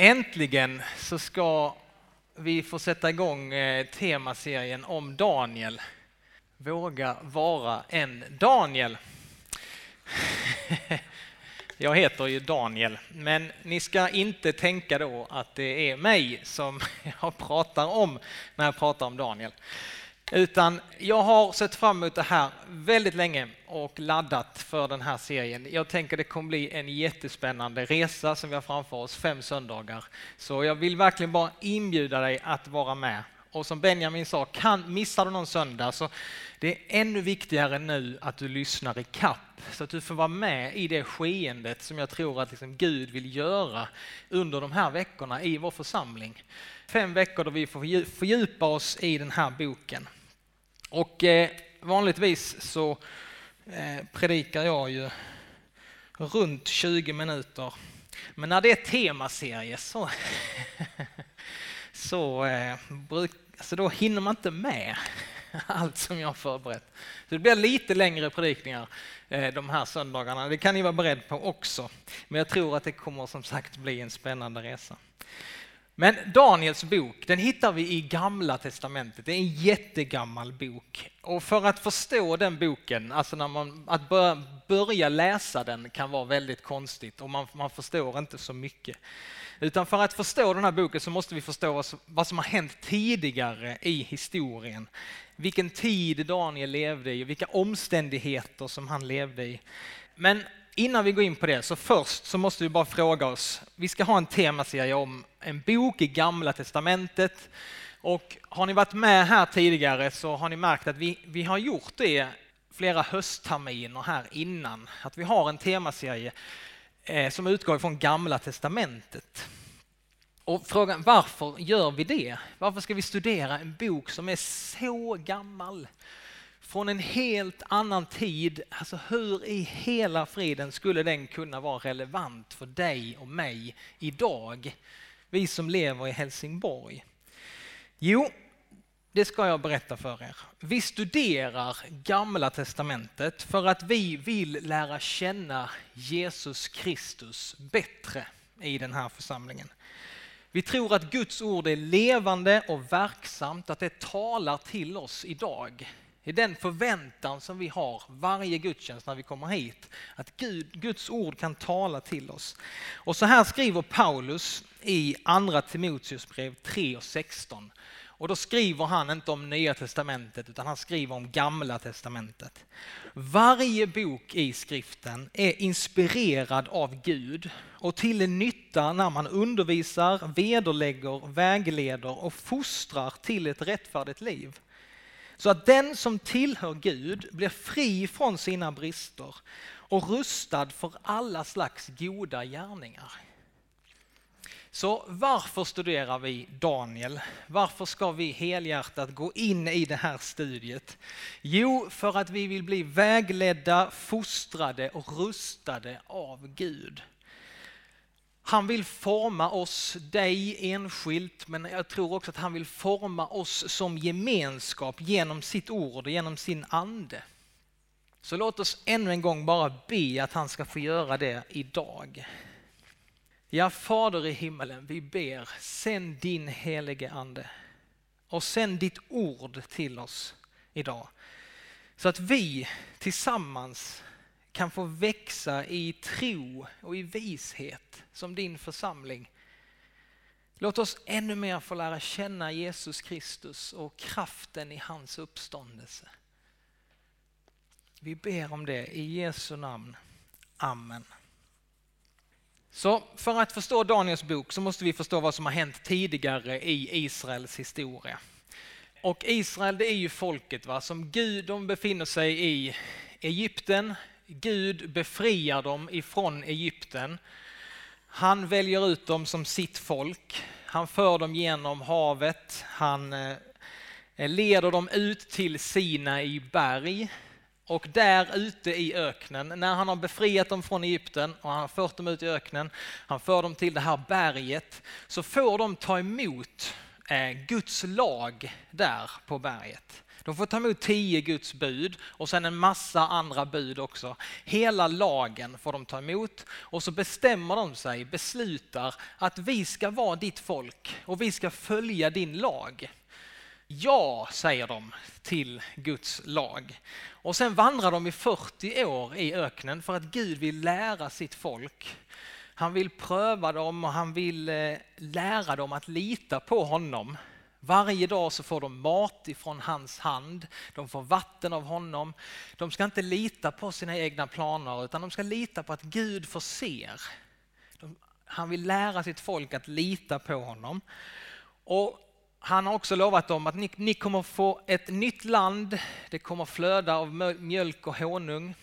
Äntligen så ska vi få sätta igång eh, temaserien om Daniel. Våga vara en Daniel. Jag heter ju Daniel, men ni ska inte tänka då att det är mig som jag pratar om när jag pratar om Daniel. Utan jag har sett fram emot det här väldigt länge och laddat för den här serien. Jag tänker det kommer bli en jättespännande resa som vi har framför oss, fem söndagar. Så jag vill verkligen bara inbjuda dig att vara med. Och som Benjamin sa, kan, missar du någon söndag så det är ännu viktigare nu att du lyssnar i kapp så att du får vara med i det skeendet som jag tror att liksom Gud vill göra under de här veckorna i vår församling. Fem veckor då vi får fördjupa oss i den här boken. Och eh, vanligtvis så eh, predikar jag ju runt 20 minuter. Men när det är temaserie så, så, eh, bruk, alltså då hinner man inte med allt som jag har förberett. Så det blir lite längre predikningar eh, de här söndagarna. Det kan ni vara beredda på också. Men jag tror att det kommer som sagt bli en spännande resa. Men Daniels bok, den hittar vi i Gamla Testamentet. Det är en jättegammal bok. Och för att förstå den boken, alltså när man, att börja, börja läsa den kan vara väldigt konstigt och man, man förstår inte så mycket. Utan för att förstå den här boken så måste vi förstå vad som, vad som har hänt tidigare i historien. Vilken tid Daniel levde i och vilka omständigheter som han levde i. Men innan vi går in på det, så först så måste vi bara fråga oss. Vi ska ha en temaserie om en bok i Gamla Testamentet. Och har ni varit med här tidigare så har ni märkt att vi, vi har gjort det flera höstterminer här innan. Att vi har en temaserie eh, som utgår från Gamla Testamentet. Och frågan varför gör vi det? Varför ska vi studera en bok som är så gammal? Från en helt annan tid. Alltså hur i hela friden skulle den kunna vara relevant för dig och mig idag? Vi som lever i Helsingborg. Jo, det ska jag berätta för er. Vi studerar Gamla Testamentet för att vi vill lära känna Jesus Kristus bättre i den här församlingen. Vi tror att Guds ord är levande och verksamt, att det talar till oss idag det är den förväntan som vi har varje gudstjänst när vi kommer hit. Att Gud, Guds ord kan tala till oss. Och så här skriver Paulus i andra Timoteus brev 3 och 16. Och då skriver han inte om Nya Testamentet utan han skriver om Gamla Testamentet. Varje bok i skriften är inspirerad av Gud och till nytta när man undervisar, vederlägger, vägleder och fostrar till ett rättfärdigt liv så att den som tillhör Gud blir fri från sina brister och rustad för alla slags goda gärningar. Så varför studerar vi Daniel? Varför ska vi helhjärtat gå in i det här studiet? Jo, för att vi vill bli vägledda, fostrade och rustade av Gud. Han vill forma oss, dig enskilt, men jag tror också att han vill forma oss som gemenskap genom sitt ord och genom sin ande. Så låt oss ännu en gång bara be att han ska få göra det idag. Ja, Fader i himmelen, vi ber, sänd din helige ande och sänd ditt ord till oss idag. Så att vi tillsammans kan få växa i tro och i vishet som din församling. Låt oss ännu mer få lära känna Jesus Kristus och kraften i hans uppståndelse. Vi ber om det i Jesu namn. Amen. Så för att förstå Daniels bok så måste vi förstå vad som har hänt tidigare i Israels historia. Och Israel det är ju folket va, som Gud, de befinner sig i Egypten, Gud befriar dem ifrån Egypten. Han väljer ut dem som sitt folk. Han för dem genom havet. Han eh, leder dem ut till Sina i berg. Och där ute i öknen, när han har befriat dem från Egypten och han har fört dem ut i öknen, han för dem till det här berget, så får de ta emot eh, Guds lag där på berget. De får ta emot tio Guds bud och sen en massa andra bud också. Hela lagen får de ta emot och så bestämmer de sig, beslutar att vi ska vara ditt folk och vi ska följa din lag. Ja, säger de till Guds lag. Och sen vandrar de i 40 år i öknen för att Gud vill lära sitt folk. Han vill pröva dem och han vill eh, lära dem att lita på honom. Varje dag så får de mat ifrån hans hand, de får vatten av honom. De ska inte lita på sina egna planer utan de ska lita på att Gud förser. Han vill lära sitt folk att lita på honom. Och han har också lovat dem att ni, ni kommer få ett nytt land, det kommer flöda av mjölk och honung.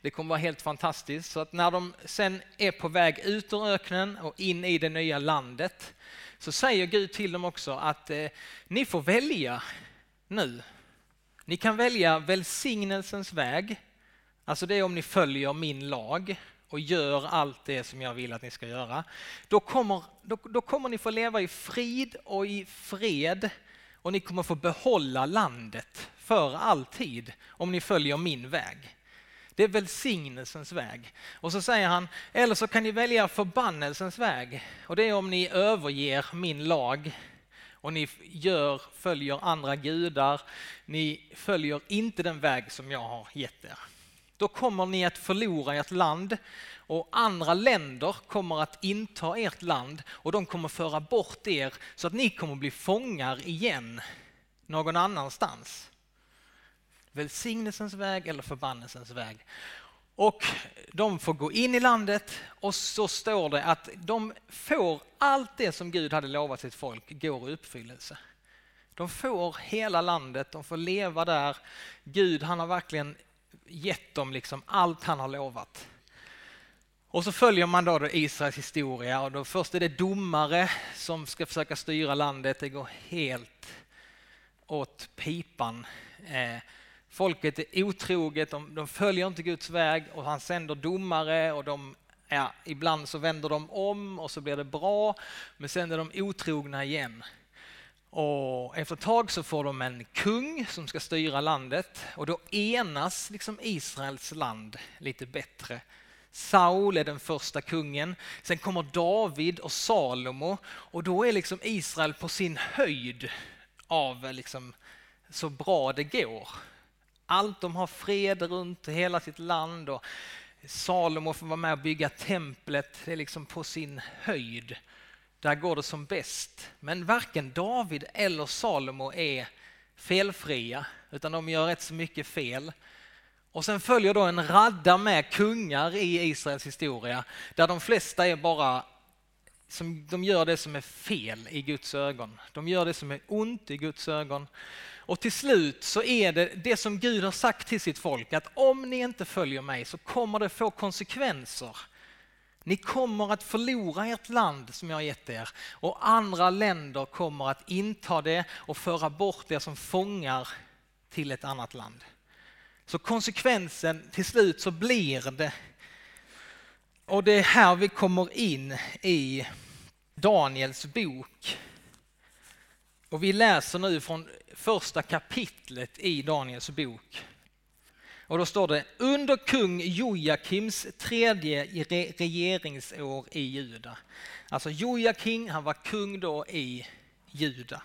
Det kommer vara helt fantastiskt. Så att när de sen är på väg ut ur öknen och in i det nya landet så säger Gud till dem också att eh, ni får välja nu. Ni kan välja välsignelsens väg, alltså det är om ni följer min lag och gör allt det som jag vill att ni ska göra. Då kommer, då, då kommer ni få leva i frid och i fred och ni kommer få behålla landet för alltid om ni följer min väg. Det är välsignelsens väg. Och så säger han, eller så kan ni välja förbannelsens väg. Och det är om ni överger min lag och ni gör, följer andra gudar. Ni följer inte den väg som jag har gett er. Då kommer ni att förlora ert land och andra länder kommer att inta ert land och de kommer föra bort er så att ni kommer bli fångar igen någon annanstans välsignelsens väg eller förbannelsens väg. Och de får gå in i landet och så står det att de får allt det som Gud hade lovat sitt folk går i uppfyllelse. De får hela landet, de får leva där. Gud han har verkligen gett dem liksom allt han har lovat. Och så följer man då, då Israels historia och då först är det domare som ska försöka styra landet. Det går helt åt pipan. Eh, Folket är otroget, de, de följer inte Guds väg och han sänder domare och de ja, ibland så vänder de om och så blir det bra, men sen är de otrogna igen. Och efter ett tag så får de en kung som ska styra landet och då enas liksom Israels land lite bättre. Saul är den första kungen, sen kommer David och Salomo och då är liksom Israel på sin höjd av liksom så bra det går allt, de har fred runt hela sitt land och Salomo får vara med och bygga templet, det är liksom på sin höjd. Där går det som bäst. Men varken David eller Salomo är felfria, utan de gör rätt så mycket fel. Och sen följer då en radda med kungar i Israels historia, där de flesta är bara som, de gör det som är fel i Guds ögon. De gör det som är ont i Guds ögon. Och till slut så är det det som Gud har sagt till sitt folk att om ni inte följer mig så kommer det få konsekvenser. Ni kommer att förlora ert land som jag har gett er och andra länder kommer att inta det och föra bort er som fångar till ett annat land. Så konsekvensen till slut så blir det och det är här vi kommer in i Daniels bok. Och vi läser nu från första kapitlet i Daniels bok. Och då står det under kung Jojakims tredje regeringsår i Juda. Alltså Jojakim, han var kung då i Juda.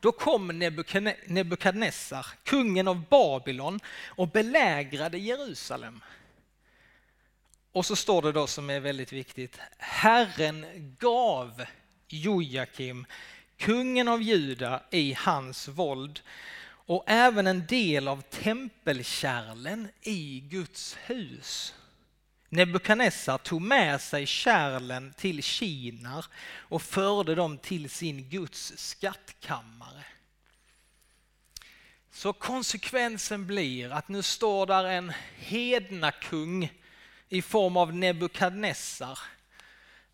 Då kom Nebukadnessar, kungen av Babylon och belägrade Jerusalem. Och så står det då som är väldigt viktigt, Herren gav Jojakim kungen av Juda i hans våld och även en del av tempelkärlen i Guds hus. Nebukadnessar tog med sig kärlen till Kina och förde dem till sin Guds skattkammare. Så konsekvensen blir att nu står där en hednakung i form av Nebukadnessar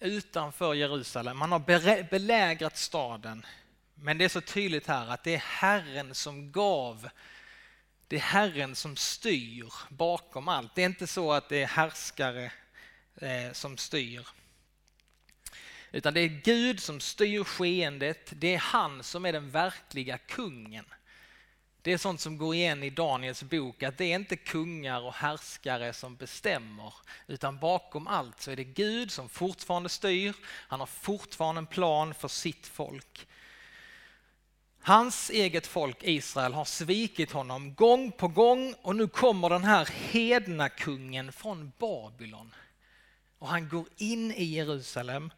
utanför Jerusalem. Man har belägrat staden. Men det är så tydligt här att det är Herren som gav. Det är Herren som styr bakom allt. Det är inte så att det är härskare eh, som styr. Utan det är Gud som styr skeendet. Det är han som är den verkliga kungen. Det är sånt som går igen i Daniels bok, att det är inte kungar och härskare som bestämmer, utan bakom allt så är det Gud som fortfarande styr. Han har fortfarande en plan för sitt folk. Hans eget folk Israel har svikit honom gång på gång och nu kommer den här hedna kungen från Babylon. Och han går in i Jerusalem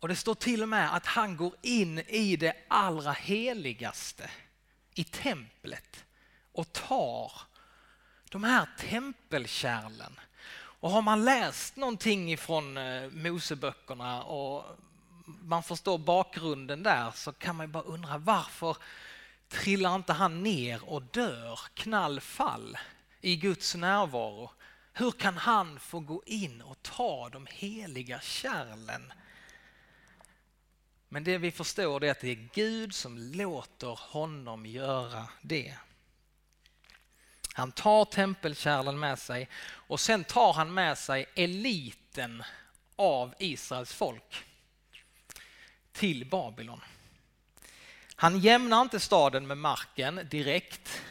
och det står till och med att han går in i det allra heligaste, i templet och tar de här tempelkärlen. Och har man läst någonting ifrån eh, Moseböckerna och man förstår bakgrunden där så kan man bara undra varför trillar inte han ner och dör knallfall i Guds närvaro? Hur kan han få gå in och ta de heliga kärlen? Men det vi förstår är att det är Gud som låter honom göra det. Han tar tempelkärlen med sig och sen tar han med sig eliten av Israels folk till Babylon. Han jämnar inte staden med marken direkt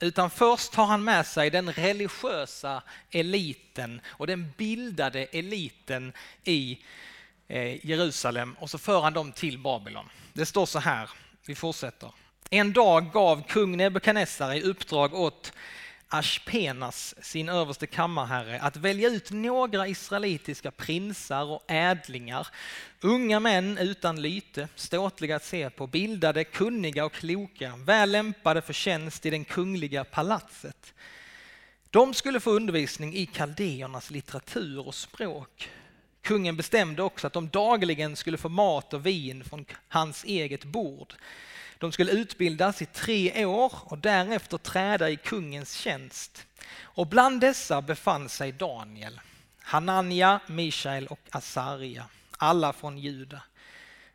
utan först tar han med sig den religiösa eliten och den bildade eliten i Eh, Jerusalem och så för han dem till Babylon. Det står så här, vi fortsätter. En dag gav kung Nebukadnessar i uppdrag åt Ashpenas, sin överste kammarherre, att välja ut några israelitiska prinsar och ädlingar, unga män utan lyte, ståtliga att se på, bildade, kunniga och kloka, väl lämpade för tjänst i den kungliga palatset. De skulle få undervisning i kaldéernas litteratur och språk. Kungen bestämde också att de dagligen skulle få mat och vin från hans eget bord. De skulle utbildas i tre år och därefter träda i kungens tjänst. Och bland dessa befann sig Daniel, Hanania, Mishael och Asaria, alla från Juda.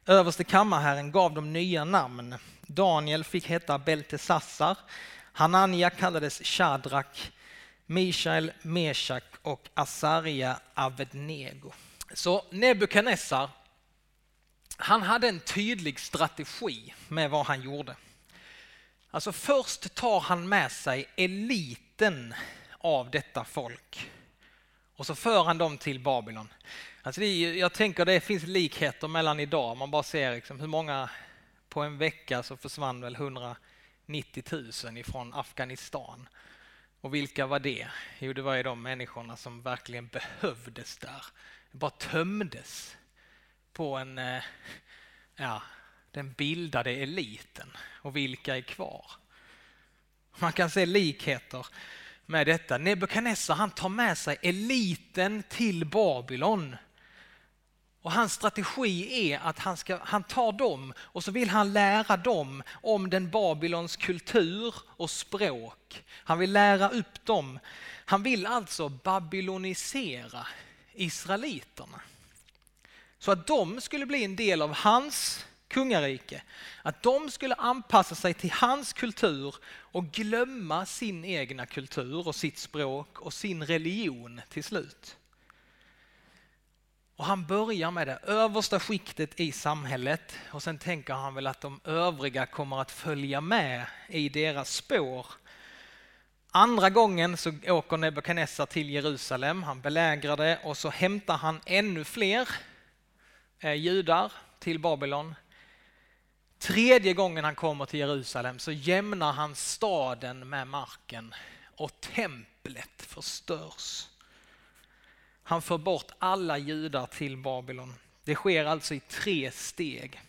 Överste kammarherren gav dem nya namn. Daniel fick heta Beltesassar, Hanania kallades Shadrak, Mishael Meshak och Asaria Avednego. Så Nebukadnessar han hade en tydlig strategi med vad han gjorde. Alltså först tar han med sig eliten av detta folk och så för han dem till Babylon. Alltså det, jag tänker det finns likheter mellan idag, man bara ser liksom hur många på en vecka så försvann väl 190 000 ifrån Afghanistan. Och vilka var det? Jo, det var ju de människorna som verkligen behövdes där. Bara tömdes på en, eh, ja, den bildade eliten och vilka är kvar? Man kan se likheter med detta. Nebukadnessar han tar med sig eliten till Babylon. Och hans strategi är att han, ska, han tar dem och så vill han lära dem om den Babylons kultur och språk. Han vill lära upp dem. Han vill alltså babylonisera israeliterna. Så att de skulle bli en del av hans kungarike. Att de skulle anpassa sig till hans kultur och glömma sin egna kultur och sitt språk och sin religion till slut. Och han börjar med det översta skiktet i samhället och sen tänker han väl att de övriga kommer att följa med i deras spår. Andra gången så åker Nebukadnessar till Jerusalem, han belägrar det och så hämtar han ännu fler eh, judar till Babylon. Tredje gången han kommer till Jerusalem så jämnar han staden med marken och templet förstörs. Han för bort alla judar till Babylon. Det sker alltså i tre steg.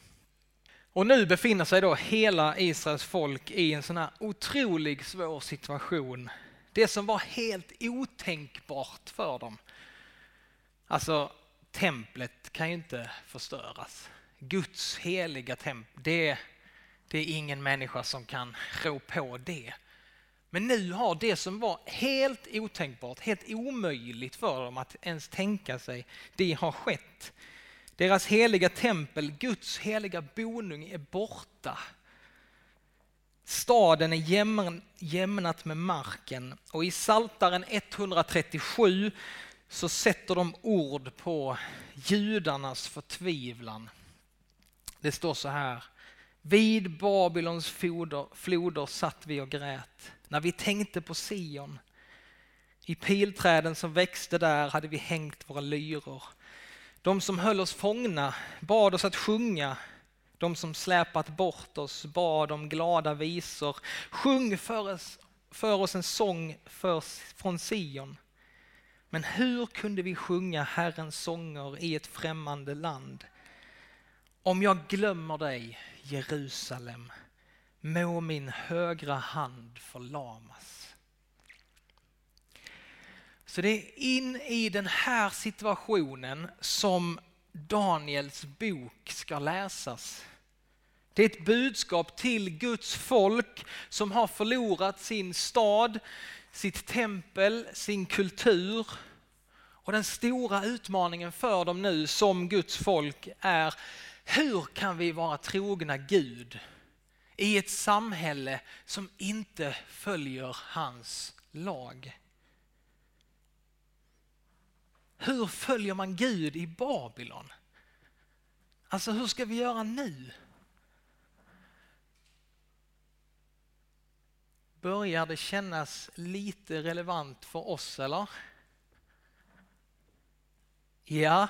Och nu befinner sig då hela Israels folk i en sån här otroligt svår situation. Det som var helt otänkbart för dem. Alltså templet kan ju inte förstöras. Guds heliga tempel, det, det är ingen människa som kan rå på det. Men nu har det som var helt otänkbart, helt omöjligt för dem att ens tänka sig, det har skett. Deras heliga tempel, Guds heliga boning är borta. Staden är jämn, jämnat med marken och i Saltaren 137 så sätter de ord på judarnas förtvivlan. Det står så här Vid Babylons floder, floder satt vi och grät när vi tänkte på Sion. I pilträden som växte där hade vi hängt våra lyror. De som höll oss fångna bad oss att sjunga. De som släpat bort oss bad om glada visor. Sjung för oss, för oss en sång för, från Sion. Men hur kunde vi sjunga Herrens sånger i ett främmande land? Om jag glömmer dig, Jerusalem, må min högra hand förlamas. Så det är in i den här situationen som Daniels bok ska läsas. Det är ett budskap till Guds folk som har förlorat sin stad, sitt tempel, sin kultur. Och den stora utmaningen för dem nu som Guds folk är hur kan vi vara trogna Gud i ett samhälle som inte följer hans lag? Hur följer man Gud i Babylon? Alltså hur ska vi göra nu? Börjar det kännas lite relevant för oss eller? Ja,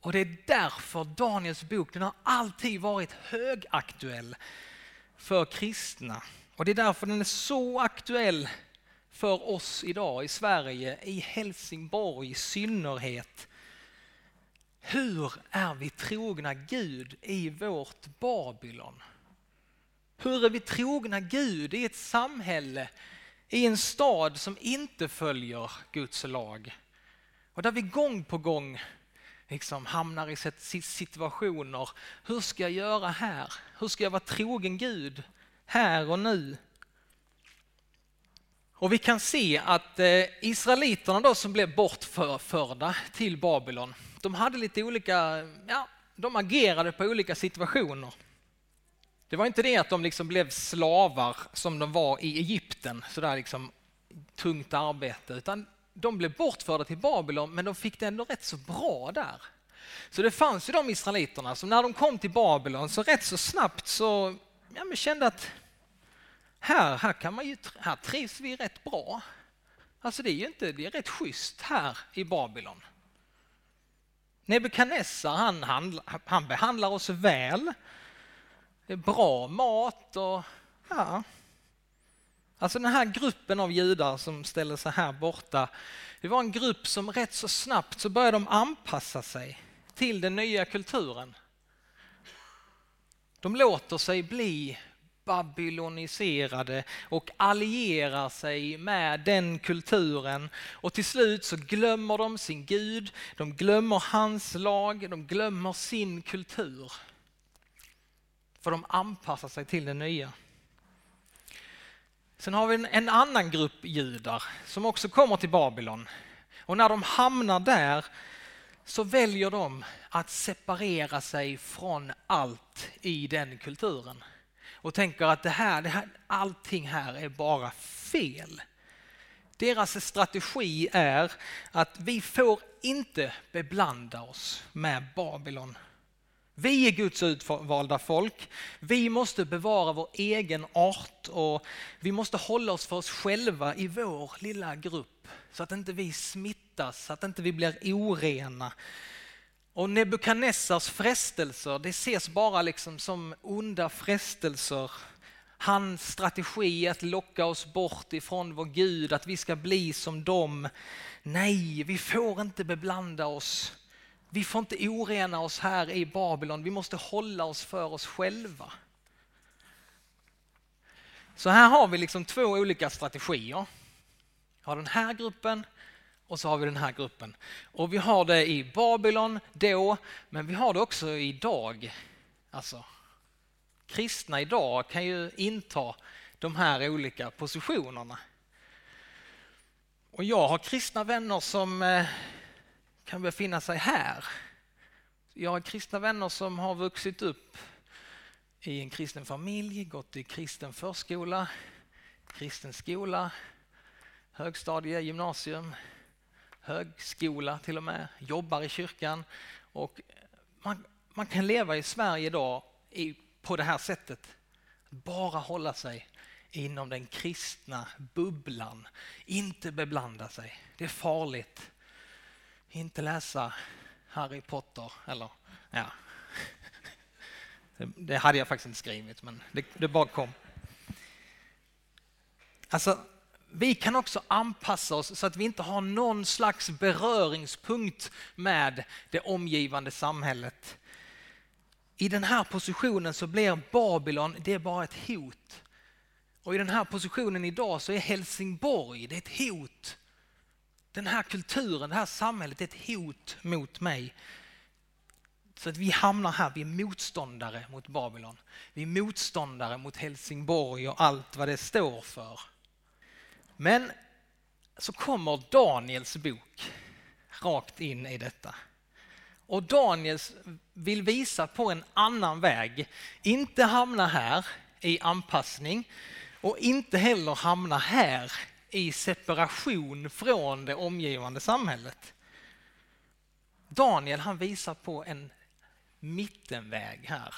och det är därför Daniels bok, den har alltid varit högaktuell för kristna. Och det är därför den är så aktuell för oss idag i Sverige, i Helsingborg i synnerhet. Hur är vi trogna Gud i vårt Babylon? Hur är vi trogna Gud i ett samhälle, i en stad som inte följer Guds lag? Och där vi gång på gång liksom hamnar i situationer. Hur ska jag göra här? Hur ska jag vara trogen Gud här och nu? Och vi kan se att eh, israeliterna då som blev bortförda till Babylon, de hade lite olika, ja, de agerade på olika situationer. Det var inte det att de liksom blev slavar som de var i Egypten, sådär liksom tungt arbete, utan de blev bortförda till Babylon men de fick det ändå rätt så bra där. Så det fanns ju de israeliterna som när de kom till Babylon så rätt så snabbt så ja, men kände att här, här, kan man ju, här trivs vi rätt bra. Alltså det är ju inte, det är rätt schysst här i Babylon. Nebukadnessar han, han, han behandlar oss väl. Det är bra mat och ja, Alltså den här gruppen av judar som ställer sig här borta, det var en grupp som rätt så snabbt så började de anpassa sig till den nya kulturen. De låter sig bli babyloniserade och allierar sig med den kulturen och till slut så glömmer de sin Gud, de glömmer hans lag, de glömmer sin kultur. För de anpassar sig till det nya. Sen har vi en, en annan grupp judar som också kommer till Babylon. Och när de hamnar där så väljer de att separera sig från allt i den kulturen. Och tänker att det här, det här, allting här är bara fel. Deras strategi är att vi får inte beblanda oss med Babylon vi är Guds utvalda folk. Vi måste bevara vår egen art och vi måste hålla oss för oss själva i vår lilla grupp så att inte vi smittas, så att inte vi blir orena. Och Nebukadnessars frestelser, det ses bara liksom som onda frestelser. Hans strategi att locka oss bort ifrån vår Gud, att vi ska bli som dem. Nej, vi får inte beblanda oss vi får inte orena oss här i Babylon, vi måste hålla oss för oss själva. Så här har vi liksom två olika strategier. Vi har den här gruppen och så har vi den här gruppen. Och vi har det i Babylon då, men vi har det också idag. Alltså, kristna idag kan ju inta de här olika positionerna. Och jag har kristna vänner som eh, kan befinna sig här. Jag har kristna vänner som har vuxit upp i en kristen familj, gått i kristen förskola, kristen skola, högstadie, gymnasium, högskola till och med, jobbar i kyrkan. Och man, man kan leva i Sverige idag i, på det här sättet. Bara hålla sig inom den kristna bubblan. Inte beblanda sig. Det är farligt. Inte läsa Harry Potter eller ja. Det hade jag faktiskt inte skrivit men det, det bara kom. Alltså, vi kan också anpassa oss så att vi inte har någon slags beröringspunkt med det omgivande samhället. I den här positionen så blir Babylon det är bara ett hot. Och i den här positionen idag så är Helsingborg det är ett hot. Den här kulturen, det här samhället är ett hot mot mig. Så att vi hamnar här, vi är motståndare mot Babylon. Vi är motståndare mot Helsingborg och allt vad det står för. Men så kommer Daniels bok rakt in i detta. Och Daniel vill visa på en annan väg. Inte hamna här i anpassning och inte heller hamna här i separation från det omgivande samhället. Daniel han visar på en mittenväg här.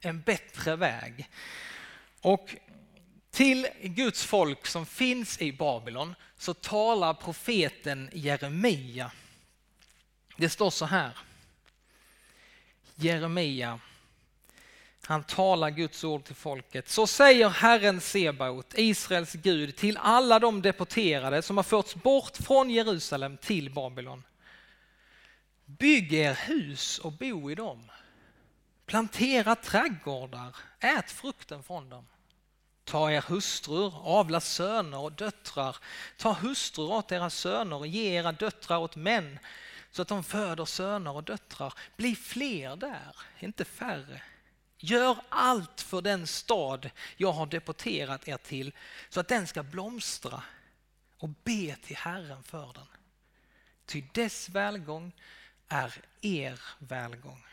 En bättre väg. Och till Guds folk som finns i Babylon så talar profeten Jeremia. Det står så här. Jeremia, han talar Guds ord till folket. Så säger Herren Sebaot, Israels Gud, till alla de deporterade som har förts bort från Jerusalem till Babylon. Bygg er hus och bo i dem. Plantera trädgårdar, ät frukten från dem. Ta er hustrur, avla söner och döttrar. Ta hustrur åt era söner och ge era döttrar åt män så att de föder söner och döttrar. Bli fler där, inte färre. Gör allt för den stad jag har deporterat er till så att den ska blomstra och be till Herren för den. Ty dess välgång är er välgång.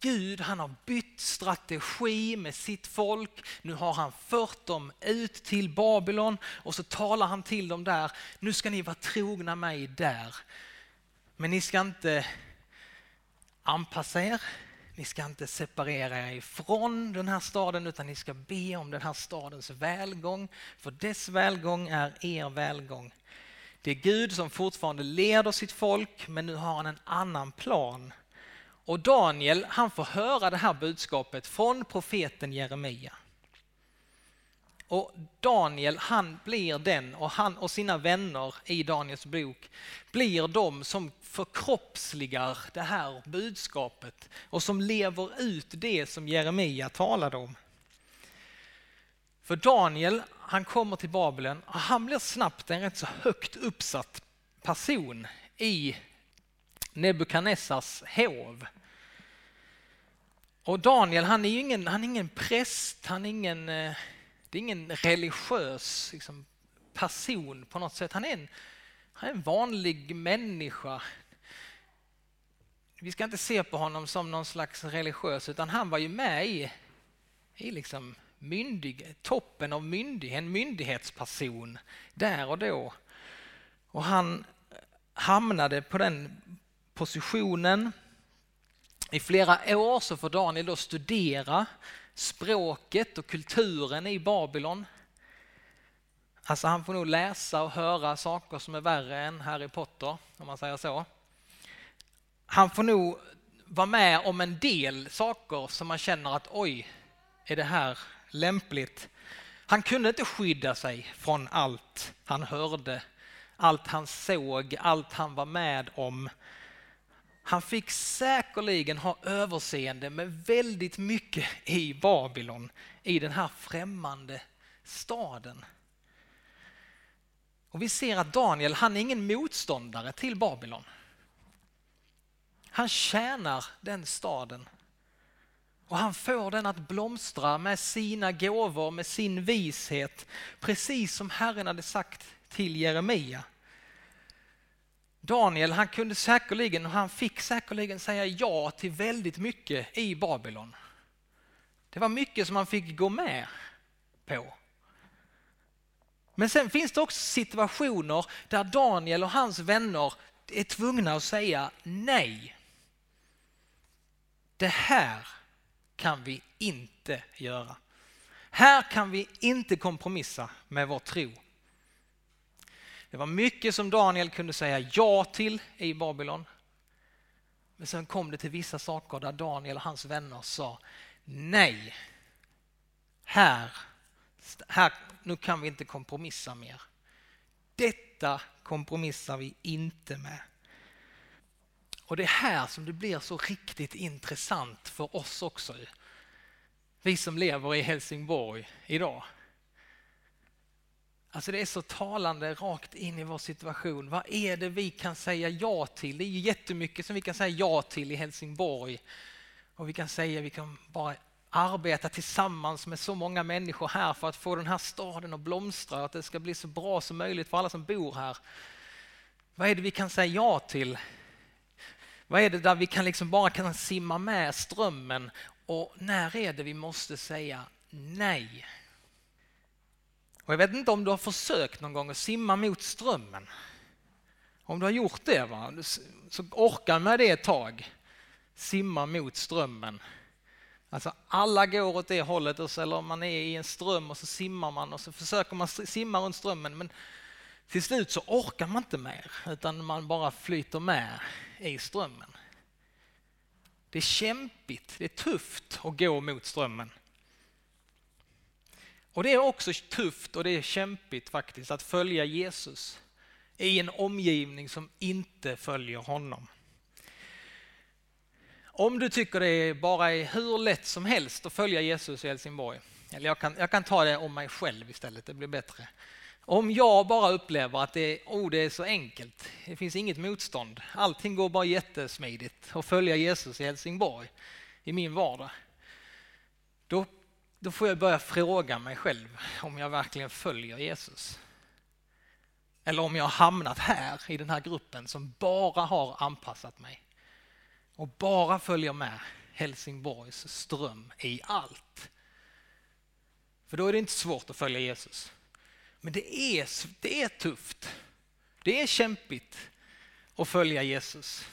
Gud han har bytt strategi med sitt folk. Nu har han fört dem ut till Babylon och så talar han till dem där. Nu ska ni vara trogna mig där. Men ni ska inte anpassa er. Ni ska inte separera er ifrån den här staden utan ni ska be om den här stadens välgång. För dess välgång är er välgång. Det är Gud som fortfarande leder sitt folk men nu har han en annan plan och Daniel han får höra det här budskapet från profeten Jeremia. Och Daniel han blir den och han och sina vänner i Daniels bok blir de som förkroppsligar det här budskapet och som lever ut det som Jeremia talade om. För Daniel han kommer till Babylon och han blir snabbt en rätt så högt uppsatt person i Nebukadnessars hov. Och Daniel han är ju ingen, han är ingen präst, han är ingen, eh, det är ingen religiös liksom, person på något sätt. Han är, en, han är en vanlig människa. Vi ska inte se på honom som någon slags religiös utan han var ju med i, i liksom myndig, toppen av myndighet, en myndighetsperson där och då. Och han hamnade på den positionen i flera år så får Daniel då studera språket och kulturen i Babylon. Alltså han får nog läsa och höra saker som är värre än Harry Potter, om man säger så. Han får nog vara med om en del saker som man känner att oj, är det här lämpligt? Han kunde inte skydda sig från allt han hörde, allt han såg, allt han var med om. Han fick säkerligen ha överseende med väldigt mycket i Babylon, i den här främmande staden. Och vi ser att Daniel, han är ingen motståndare till Babylon. Han tjänar den staden. Och han får den att blomstra med sina gåvor, med sin vishet, precis som Herren hade sagt till Jeremia. Daniel han kunde säkerligen, och han fick säkerligen säga ja till väldigt mycket i Babylon. Det var mycket som han fick gå med på. Men sen finns det också situationer där Daniel och hans vänner är tvungna att säga nej. Det här kan vi inte göra. Här kan vi inte kompromissa med vår tro. Det var mycket som Daniel kunde säga ja till i Babylon. Men sen kom det till vissa saker där Daniel och hans vänner sa nej. Här, här nu kan vi inte kompromissa mer. Detta kompromissar vi inte med. Och det är här som det blir så riktigt intressant för oss också. Vi som lever i Helsingborg idag. Alltså det är så talande rakt in i vår situation. Vad är det vi kan säga ja till? Det är ju jättemycket som vi kan säga ja till i Helsingborg. Och vi kan säga vi kan bara arbeta tillsammans med så många människor här för att få den här staden att blomstra och att det ska bli så bra som möjligt för alla som bor här. Vad är det vi kan säga ja till? Vad är det där vi kan liksom bara kan simma med strömmen och när är det vi måste säga nej? Och jag vet inte om du har försökt någon gång att simma mot strömmen. Om du har gjort det va? så orka med det ett tag. Simma mot strömmen. Alltså alla går åt det hållet eller man är i en ström och så simmar man och så försöker man simma runt strömmen men till slut så orkar man inte mer utan man bara flyter med i strömmen. Det är kämpigt, det är tufft att gå mot strömmen. Och det är också tufft och det är kämpigt faktiskt att följa Jesus i en omgivning som inte följer honom. Om du tycker det bara är hur lätt som helst att följa Jesus i Helsingborg, eller jag kan, jag kan ta det om mig själv istället, det blir bättre. Om jag bara upplever att det, oh, det är så enkelt, det finns inget motstånd, allting går bara jättesmidigt att följa Jesus i Helsingborg i min vardag. Då, då får jag börja fråga mig själv om jag verkligen följer Jesus. Eller om jag har hamnat här i den här gruppen som bara har anpassat mig och bara följer med Helsingborgs ström i allt. För då är det inte svårt att följa Jesus. Men det är, det är tufft. Det är kämpigt att följa Jesus.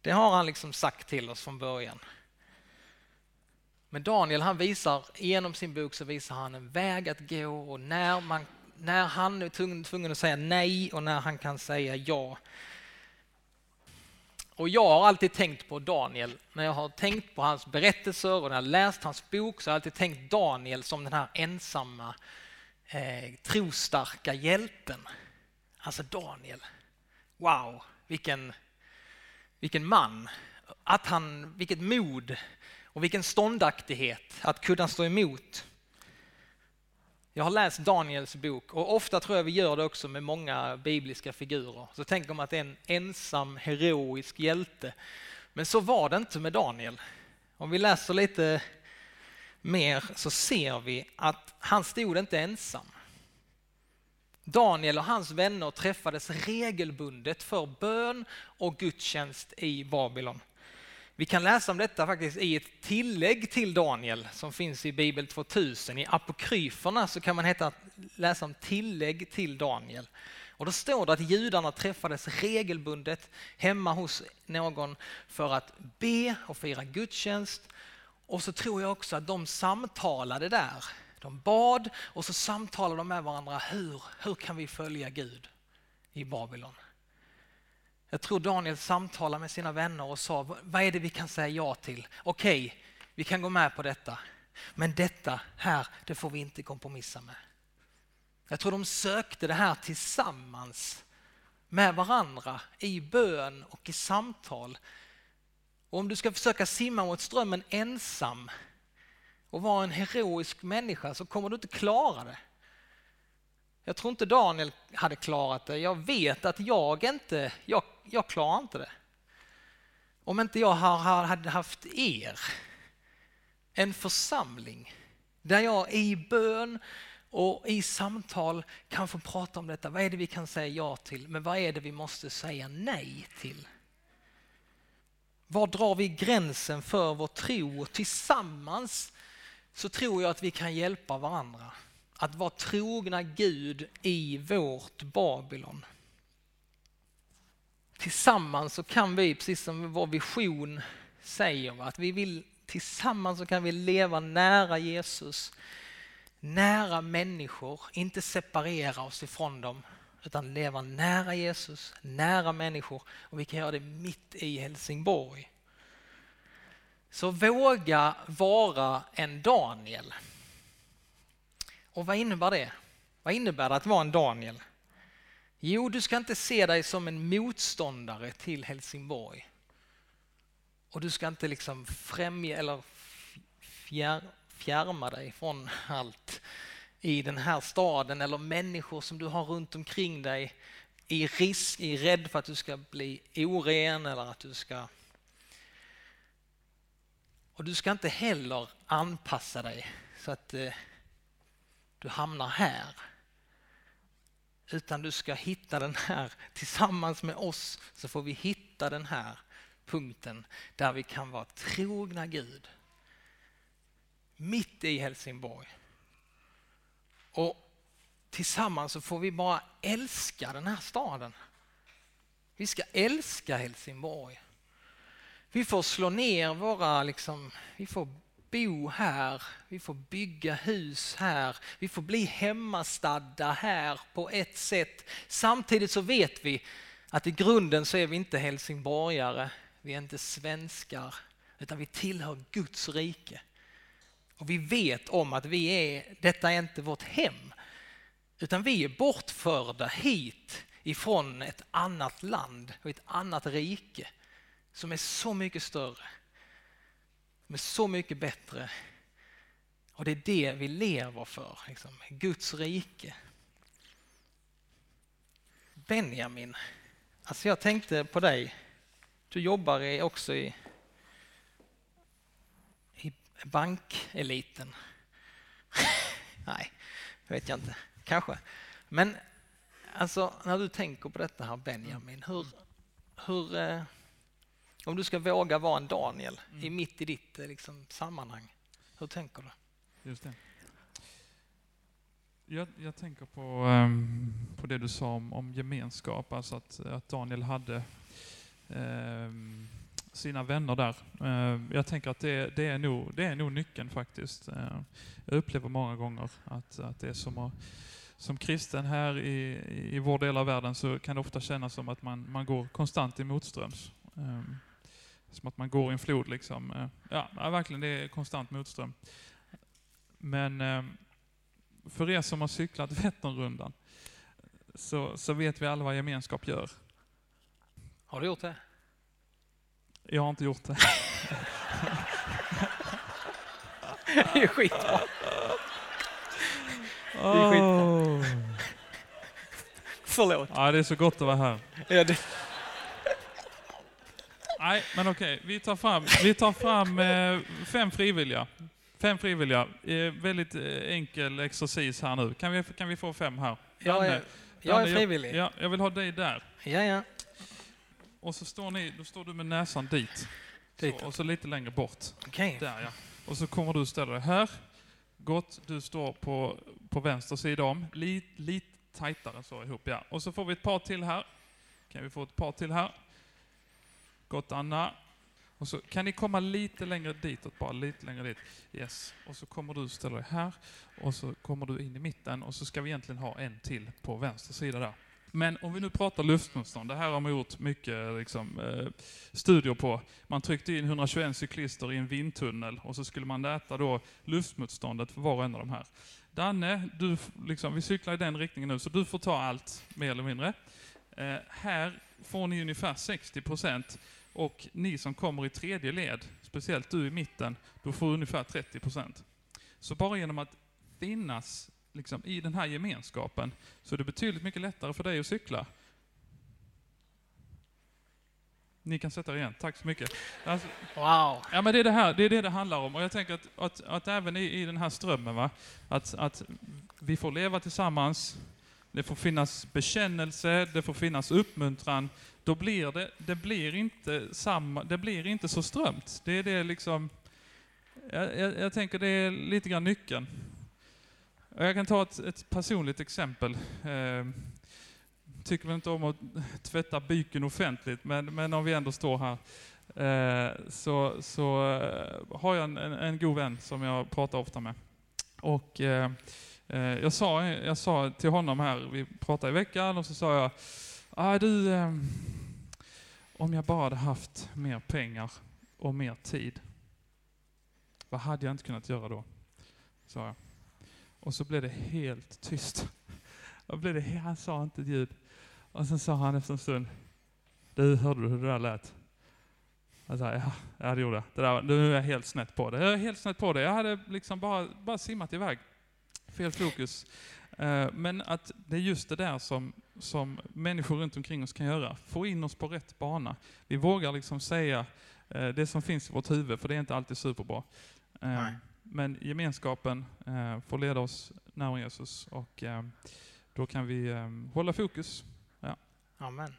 Det har han liksom sagt till oss från början. Men Daniel han visar, genom sin bok så visar han en väg att gå och när, man, när han är tvungen, att säga nej och när han kan säga ja. Och jag har alltid tänkt på Daniel, när jag har tänkt på hans berättelser och när jag läst hans bok så har jag alltid tänkt Daniel som den här ensamma eh, trostarka hjälten. Alltså Daniel. Wow, vilken, vilken man. Att han, vilket mod och vilken ståndaktighet att kunna stå emot. Jag har läst Daniels bok och ofta tror jag vi gör det också med många bibliska figurer. Så tänker man att det är en ensam heroisk hjälte. Men så var det inte med Daniel. Om vi läser lite mer så ser vi att han stod inte ensam. Daniel och hans vänner träffades regelbundet för bön och gudstjänst i Babylon. Vi kan läsa om detta faktiskt i ett tillägg till Daniel som finns i Bibel 2000. I apokryferna så kan man heta, läsa om tillägg till Daniel. Och då står det att judarna träffades regelbundet hemma hos någon för att be och fira gudstjänst och så tror jag också att de samtalade där. De bad och så samtalade de med varandra. Hur, hur kan vi följa Gud i Babylon? Jag tror Daniel samtalade med sina vänner och sa, vad är det vi kan säga ja till? Okej, okay, vi kan gå med på detta. Men detta här, det får vi inte kompromissa med. Jag tror de sökte det här tillsammans med varandra i bön och i samtal och om du ska försöka simma mot strömmen ensam och vara en heroisk människa så kommer du inte klara det. Jag tror inte Daniel hade klarat det. Jag vet att jag inte, jag, jag klarar inte det. Om inte jag hade haft er, en församling där jag i bön och i samtal kan få prata om detta. Vad är det vi kan säga ja till, men vad är det vi måste säga nej till? Var drar vi gränsen för vår tro? Tillsammans så tror jag att vi kan hjälpa varandra att vara trogna Gud i vårt Babylon. Tillsammans så kan vi, precis som vår vision säger att vi vill tillsammans så kan vi leva nära Jesus, nära människor, inte separera oss ifrån dem utan leva nära Jesus, nära människor och vi kan göra det mitt i Helsingborg. Så våga vara en Daniel. Och vad innebär det? Vad innebär det att vara en Daniel? Jo, du ska inte se dig som en motståndare till Helsingborg. Och du ska inte liksom främja eller fjär, fjärma dig från allt i den här staden eller människor som du har runt omkring dig i risk, i rädd för att du ska bli oren eller att du ska... Och du ska inte heller anpassa dig så att eh, du hamnar här. Utan du ska hitta den här, tillsammans med oss så får vi hitta den här punkten där vi kan vara trogna Gud. Mitt i Helsingborg. Och tillsammans så får vi bara älska den här staden. Vi ska älska Helsingborg. Vi får slå ner våra, liksom, vi får bo här, vi får bygga hus här, vi får bli hemmastadda här på ett sätt. Samtidigt så vet vi att i grunden så är vi inte helsingborgare, vi är inte svenskar, utan vi tillhör Guds rike. Och vi vet om att vi är, detta är inte vårt hem, utan vi är bortförda hit ifrån ett annat land och ett annat rike som är så mycket större, som är så mycket bättre. Och det är det vi lever för, liksom. Guds rike. Benjamin, alltså jag tänkte på dig. Du jobbar också i bankeliten. Nej, det vet jag inte. Kanske. Men alltså, när du tänker på detta här Benjamin, hur, hur, eh, om du ska våga vara en Daniel mm. i mitt i ditt eh, liksom, sammanhang, hur tänker du? Just det. Jag, jag tänker på, um, på det du sa om, om gemenskap, alltså att, att Daniel hade um, sina vänner där. Eh, jag tänker att det, det, är, nog, det är nog nyckeln faktiskt. Jag upplever många gånger att, att det är som att som kristen här i, i vår del av världen så kan det ofta kännas som att man, man går konstant i motströms. Som att man går i en flod liksom. Uh, ja, verkligen, det är konstant motström. Men um, för er som har cyklat Vätternrundan så, så vet vi alla vad gemenskap gör. Har du gjort det? Jag har inte gjort det. det är skitbra. Det är skitbra. Förlåt. Ja, det är så gott att vara här. Ja, det... Nej, men okej. Vi tar fram, vi tar fram eh, fem frivilliga. Fem frivilliga. Eh, väldigt eh, enkel exercis här nu. Kan vi, kan vi få fem här? Jag är, jag är frivillig. Ja, jag vill ha dig där. Ja, ja. Och så står, ni, då står du med näsan dit. Så, och så lite längre bort. Okay. Där ja. Och så kommer du ställa dig här. Gott, du står på, på vänster sida om. Lite, lite tajtare så ihop ja. Och så får vi ett par till här. Kan vi få ett par till här? Gott Anna. Och så kan ni komma lite längre ditåt bara, lite längre dit. Yes. Och så kommer du ställa dig här. Och så kommer du in i mitten och så ska vi egentligen ha en till på vänster sida där. Men om vi nu pratar luftmotstånd, det här har man gjort mycket liksom, eh, studier på. Man tryckte in 121 cyklister i en vindtunnel och så skulle man mäta då luftmotståndet för var och en av de här. Danne, du, liksom, vi cyklar i den riktningen nu, så du får ta allt, mer eller mindre. Eh, här får ni ungefär 60 procent och ni som kommer i tredje led, speciellt du i mitten, du får ungefär 30 procent. Så bara genom att finnas liksom, i den här gemenskapen så är det betydligt mycket lättare för dig att cykla. Ni kan sätta er igen, tack så mycket. Alltså, wow! Ja men det är det här, det är det det handlar om. Och jag tänker att, att, att även i, i den här strömmen, va? Att, att vi får leva tillsammans, det får finnas bekännelse, det får finnas uppmuntran. Då blir det, det blir inte samma, det blir inte så strömt. Det är det liksom, jag, jag, jag tänker det är lite grann nyckeln. Jag kan ta ett, ett personligt exempel. Eh, tycker väl inte om att tvätta byken offentligt, men, men om vi ändå står här. eh, så, så eh, har jag en, en, en god vän som jag pratar ofta med. Och eh, Eh, jag, sa, jag sa till honom här, vi pratade i veckan, och så sa jag, ah, du, ehm, om jag bara hade haft mer pengar och mer tid, vad hade jag inte kunnat göra då? Sa jag. Och så blev det helt tyst. Då blev det, han sa inte ett ljud. Och sen sa han efter en stund, du, hörde du hur det där lät? Jag sa, ja, ja det gjorde jag. Det där, nu är jag helt snett på det. Jag är helt snett på det. Jag hade liksom bara, bara simmat iväg. Fel fokus. Eh, Men att det är just det där som, som människor runt omkring oss kan göra. Få in oss på rätt bana. Vi vågar liksom säga eh, det som finns i vårt huvud, för det är inte alltid superbra. Eh, Nej. Men gemenskapen får leda oss närmare Jesus och då kan vi hålla fokus. Amen.